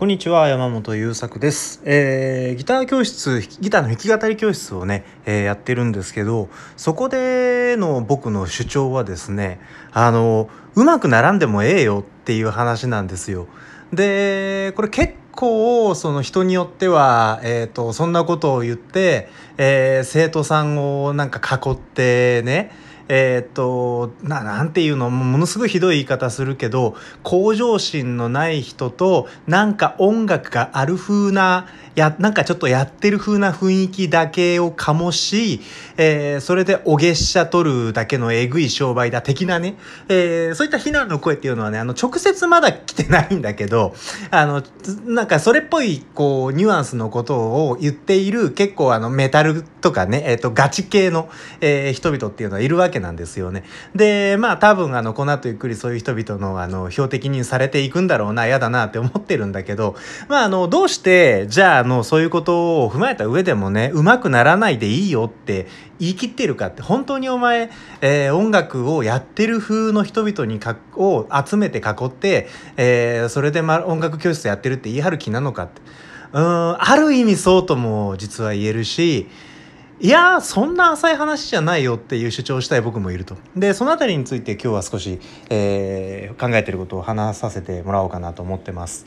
こんにちは山本優作です、えーギター教室ギターの弾き語り教室をね、えーやってるんですけどそこでの僕の主張はですねあのうまくならんでもええよっていう話なんですよ。でこれ結構その人によっては、えー、とそんなことを言って、えー生徒さんをなんか囲ってねえっ、とななんていうのものすごいひどい言い方するけど向上心のない人となんか音楽がある風なやなんかちょっとやってる風な雰囲気だけを醸し、えーそれでお月謝取るだけのえぐい商売だ的なね、えーそういった非難の声っていうのはねあの直接まだ来てないんだけどあのなんかそれっぽいこうニュアンスのことを言っている結構あのメタルとかね、えっ、とガチ系の、えー人々っていうのはいるわけなんですよね。でまあ多分あのこの後ゆっくりそういう人々のあの標的にされていくんだろうな嫌だなって思ってるんだけどまああのどうしてじゃああのそういうことを踏まえた上でもねうまくならないでいいよって言い切ってるかって本当にお前、えー音楽をやってる風の人々にかを集めて囲って、えーそれで、ま、音楽教室やってるって言い張る気なのかってうんある意味そうとも実は言えるしいやーそんな浅い話じゃないよっていう主張したい僕もいると。でそのあたりについて今日は少し、えー考えてることを話させてもらおうかなと思ってます。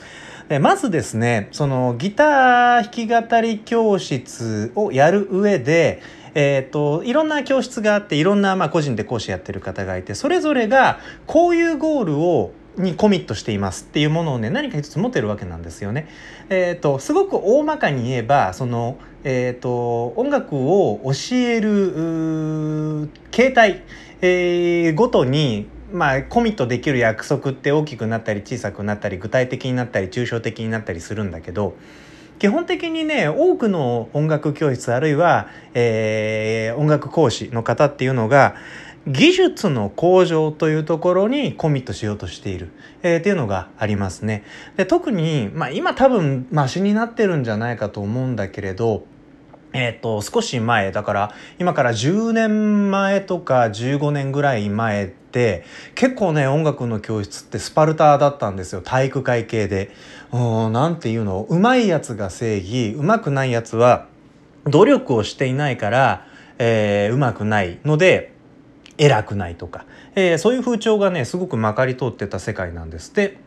でまずですねそのギター弾き語り教室をやる上でえー、といろんな教室があっていろんな、まあ、個人で講師やってる方がいてそれぞれがこういうゴールをにコミットしていますっていうものをね何か一つ持てるわけなんですよね。えー、とすごく大まかに言えばその、えー、と音楽を教える形態、えーごとにまあ、コミットできる約束って大きくなったり小さくなったり具体的になったり抽象的になったりするんだけど基本的にね多くの音楽教室あるいは、えー音楽講師の方っていうのが技術の向上というところにコミットしようとしている、えーっていうのがありますね。で特に、まあ、今多分マシになってるんじゃないかと思うんだけれどえー、と少し前だから今から10年前とか15年ぐらい前って結構ね音楽の教室ってスパルタだったんですよ体育会系で。うんなんていうのうまいやつが正義うまくないやつは努力をしていないから、えーうまくないので偉くないとか、えーそういう風潮がねすごくまかり通ってた世界なんです。で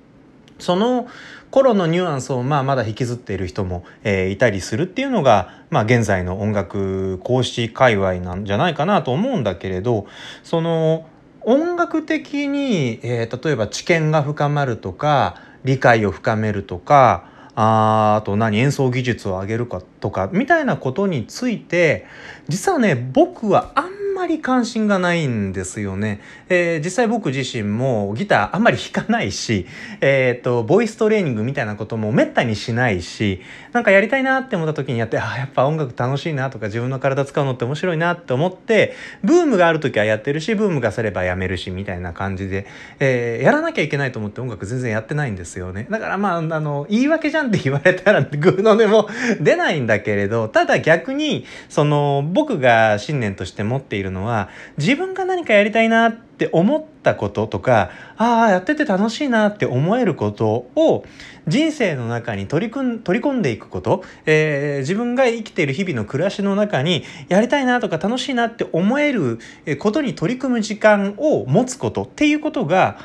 その頃のニュアンスをまあまだ引きずっている人も、えーいたりするっていうのが、まあ、現在の音楽講師界隈なんじゃないかなと思うんだけれどその音楽的に、えー例えば知見が深まるとか理解を深めるとかああと何演奏技術を上げるかとかみたいなことについて実はね僕はあんまり関心がないんですよね。えー実際僕自身もギターあんまり弾かないし、えっ、と、ボイストレーニングみたいなこともめったにしないし、なんかやりたいなって思った時にやって、あーやっぱ音楽楽しいなとか自分の体使うのって面白いなって思って、ブームがある時はやってるし、ブームがすればやめるし、みたいな感じで、えーやらなきゃいけないと思って音楽全然やってないんですよね。だからまあ、あの、言い訳じゃんって言われたら、グーの音も 出ないんだけれど、ただ逆に、その、僕が信念として持っているのは、自分が何かやりたいなってって思ったこととか、ああ、やってて楽しいなって思えることを、人生の中に取り組ん取り込んでいくこと、えー自分が生きている日々の暮らしの中に、やりたいなとか楽しいなって思えることに取り組む時間を持つことっていうことが、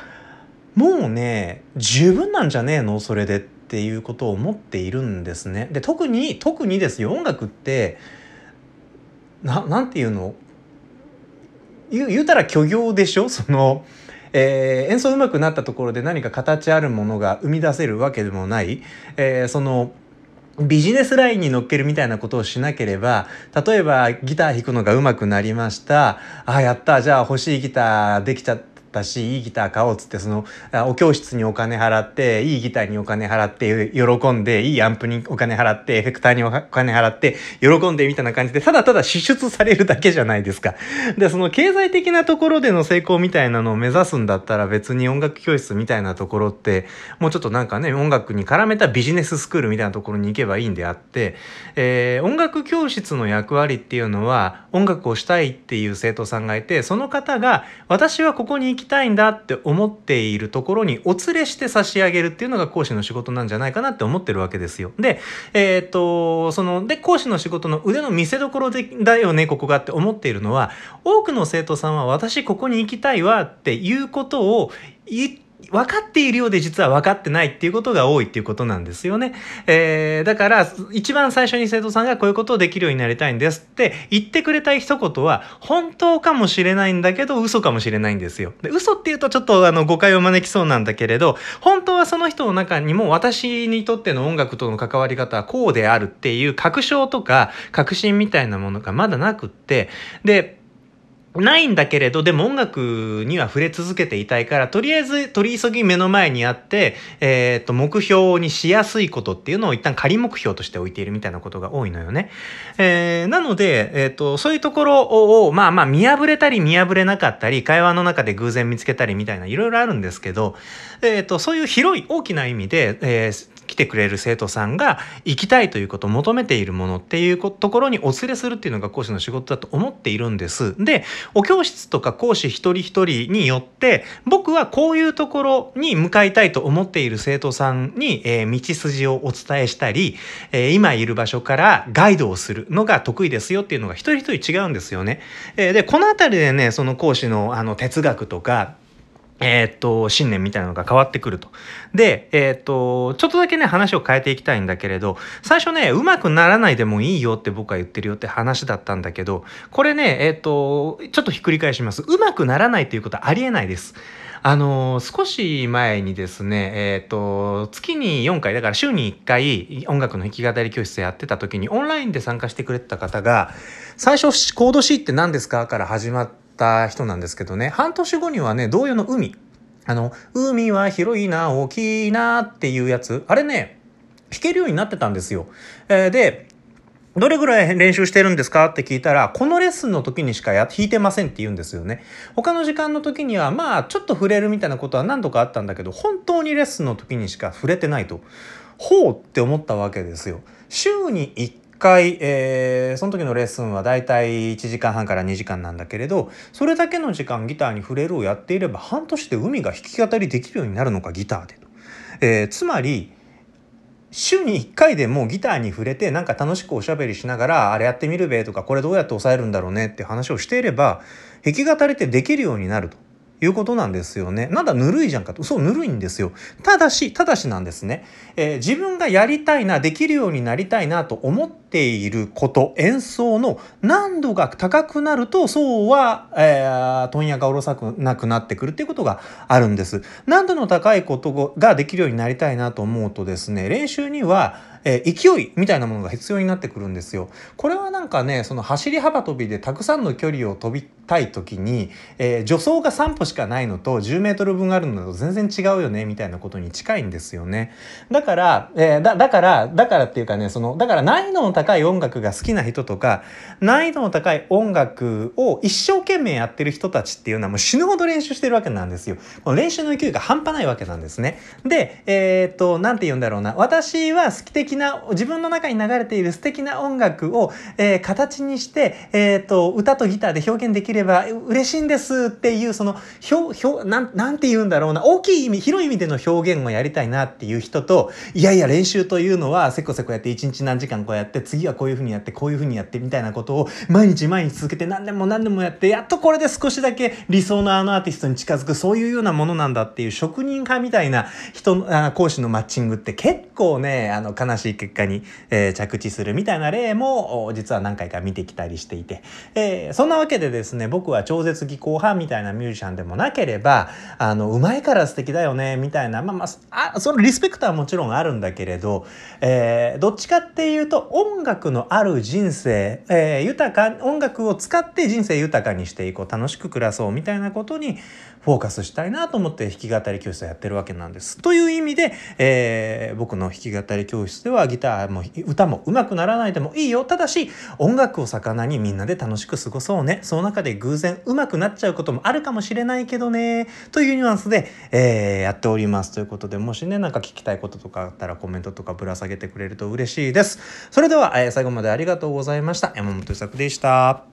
もうね、十分なんじゃねえの？それでっていうことを思っているんですね。で、特に、特にですよ、音楽って、な、なんていうの？言う言うたら虚業でしょ？その、えー演奏上手くなったところで何か形あるものが生み出せるわけでもない、えーそのビジネスラインに乗っけるみたいなことをしなければ例えばギター弾くのが上手くなりました。あやった。じゃあ欲しいギターできちゃったしいいギター買おうっつってそのお教室にお金払っていいギターにお金払って喜んでいいアンプにお金払ってエフェクターにお金払って喜んでみたいな感じでただただ支出されるだけじゃないですか。でその経済的なところでの成功みたいなのを目指すんだったら別に音楽教室みたいなところってもうちょっとなんかね音楽に絡めたビジネススクールみたいなところに行けばいいんであって、えー音楽教室の役割っていうのは音楽をしたいっていう生徒さんがいてその方が私はここに行ききたいんだって思っているところにお連れして差し上げるっていうのが講師の仕事なんじゃないかなって思ってるわけですよ。で、えー、っと、その、で、講師の仕事の腕の見せ所でだよね、ここがって思っているのは、多くの生徒さんは私ここに行きたいわっていうことを言って、分かっているようで実は分かってないっていうことが多いっていうことなんですよね。えー、だから、一番最初に生徒さんがこういうことをできるようになりたいんですって言ってくれた一言は、本当かもしれないんだけど、嘘かもしれないんですよ。で嘘って言うとちょっとあの誤解を招きそうなんだけれど、本当はその人の中にも私にとっての音楽との関わり方はこうであるっていう確証とか確信みたいなものがまだなくって、で、ないんだけれど、でも音楽には触れ続けていたいから、とりあえず取り急ぎ目の前にあって、えっ、ー、と、目標にしやすいことっていうのを一旦仮目標として置いているみたいなことが多いのよね。えー、なので、えっ、ー、と、そういうところを、まあまあ見破れたり見破れなかったり、会話の中で偶然見つけたりみたいな、いろいろあるんですけど、えっ、と、そういう広い大きな意味で、えー、来てくれる生徒さんが行きたいということを求めているものっていうところにお連れするっていうのが講師の仕事だと思っているんです。で、お教室とか講師一人一人によって僕はこういうところに向かいたいと思っている生徒さんに、えー、道筋をお伝えしたり、えー、今いる場所からガイドをするのが得意ですよっていうのが一人一人違うんですよね。えー、で、このあたりでね、その講師のあの哲学とかえー、っと、信念みたいなのが変わってくると。で、えー、っと、ちょっとだけね、話を変えていきたいんだけれど、最初ね、うまくならないでもいいよって僕は言ってるよって話だったんだけど、これね、えー、っと、ちょっとひっくり返します。うまくならないということはありえないです。あの少し前にですね、えっ、と、月に4回、だから週に1回音楽の弾き語り教室やってた時にオンラインで参加してくれてた方が、最初コード C って何ですかから始まっ、った人なんですけどね、半年後にはね、同様の海。あの、海は広いな、大きいなっていうやつ。あれね、弾けるようになってたんですよ。えー、で、どれぐらい練習してるんですかって聞いたら、このレッスンの時にしかや弾いてませんって言うんですよね。他の時間の時には、まあ、ちょっと触れるみたいなことは何度かあったんだけど、本当にレッスンの時にしか触れてないと。ほうって思ったわけですよ。週に1回、えー、その時のレッスンはだいたい1時間半から2時間なんだけれどそれだけの時間ギターに触れるをやっていれば半年で海が弾き語りできるようになるのかギターでと。えー、つまり週に1回でもギターに触れてなんか楽しくおしゃべりしながらあれやってみるべとかこれどうやって抑えるんだろうねって話をしていれば弾き語りってできるようになると。いうことなんですよね。なんだぬるいじゃんかと。そうぬるいんですよ。ただし、ただしなんですね。えー、自分がやりたいな、できるようになりたいなと思っていること、演奏の難度が高くなると、そうは、えー、問屋がおろさくなくなってくるっていうことがあるんです。難度の高いことができるようになりたいなと思うとですね、練習には、えー、勢いみたいなものが必要になってくるんですよ。これはなんかねその走り幅跳びでたくさんの距離を飛びたい時に、えー、助走が3歩しかないのと10メートル分あるのと全然違うよねみたいなことに近いんですよね。だから、えー、だだからだからっていうかねそのだから難易度の高い音楽が好きな人とか難易度の高い音楽を一生懸命やってる人たちっていうのはもう死ぬほど練習してるわけなんですよ。この練習の勢いが半端ないわけなんですね。で、えー、っと、なんて言うんだろうな。私は好き的な、自分の中に流れている素敵な音楽を、えー、形にして、えー、っと、歌とギターで表現できれば嬉しいんですっていう、その、表、表、なん、なんて言うんだろうな。大きい意味、広い意味での表現をやりたいなっていう人と、いやいや練習というのは、せこせこやって一日何時間こうやって、次はこういう風にやって、こういう風にやってみたいなことを、毎日毎日続けて何年も何年もやって、やっとこれで少しだけ理想のあのアーティストに近づく、そういうようなものなんだっていう職人家みたいな人、あ講師のマッチングって結構ね、あの、悲しい結果に、えー、着地するみたいな例も、実は何回か見てきたりしていて、えー、そんなわけでですね、僕は超絶技巧派みたいなミュージシャンでもなければ、あの、うまいから素敵だよね、みたいな、まあまあ、そのリスペクトはもちろんあるんだけれど、えー、どっちかっていうと、音楽のある人生、えー、豊か、音楽を使って人生豊かにしていこう、楽しく暮らそうみたいなことにフォーカスしたいなと思って弾き語り教室をやってるわけなんです。という意味で、えー、僕の弾き語り教室ではギターも歌も上手くならないでもいいよ。ただし、音楽を魚にみんなで楽しく過ごそうね。その中で偶然上手くなっちゃうこともあるかもしれないけどね。というニュアンスで、えー、やっております。ということで、もしね、なんか聞きたいこととかあったらコメントとかぶら下げてくれると嬉しいです。それでは、えー、最後までありがとうございました。山本作でした。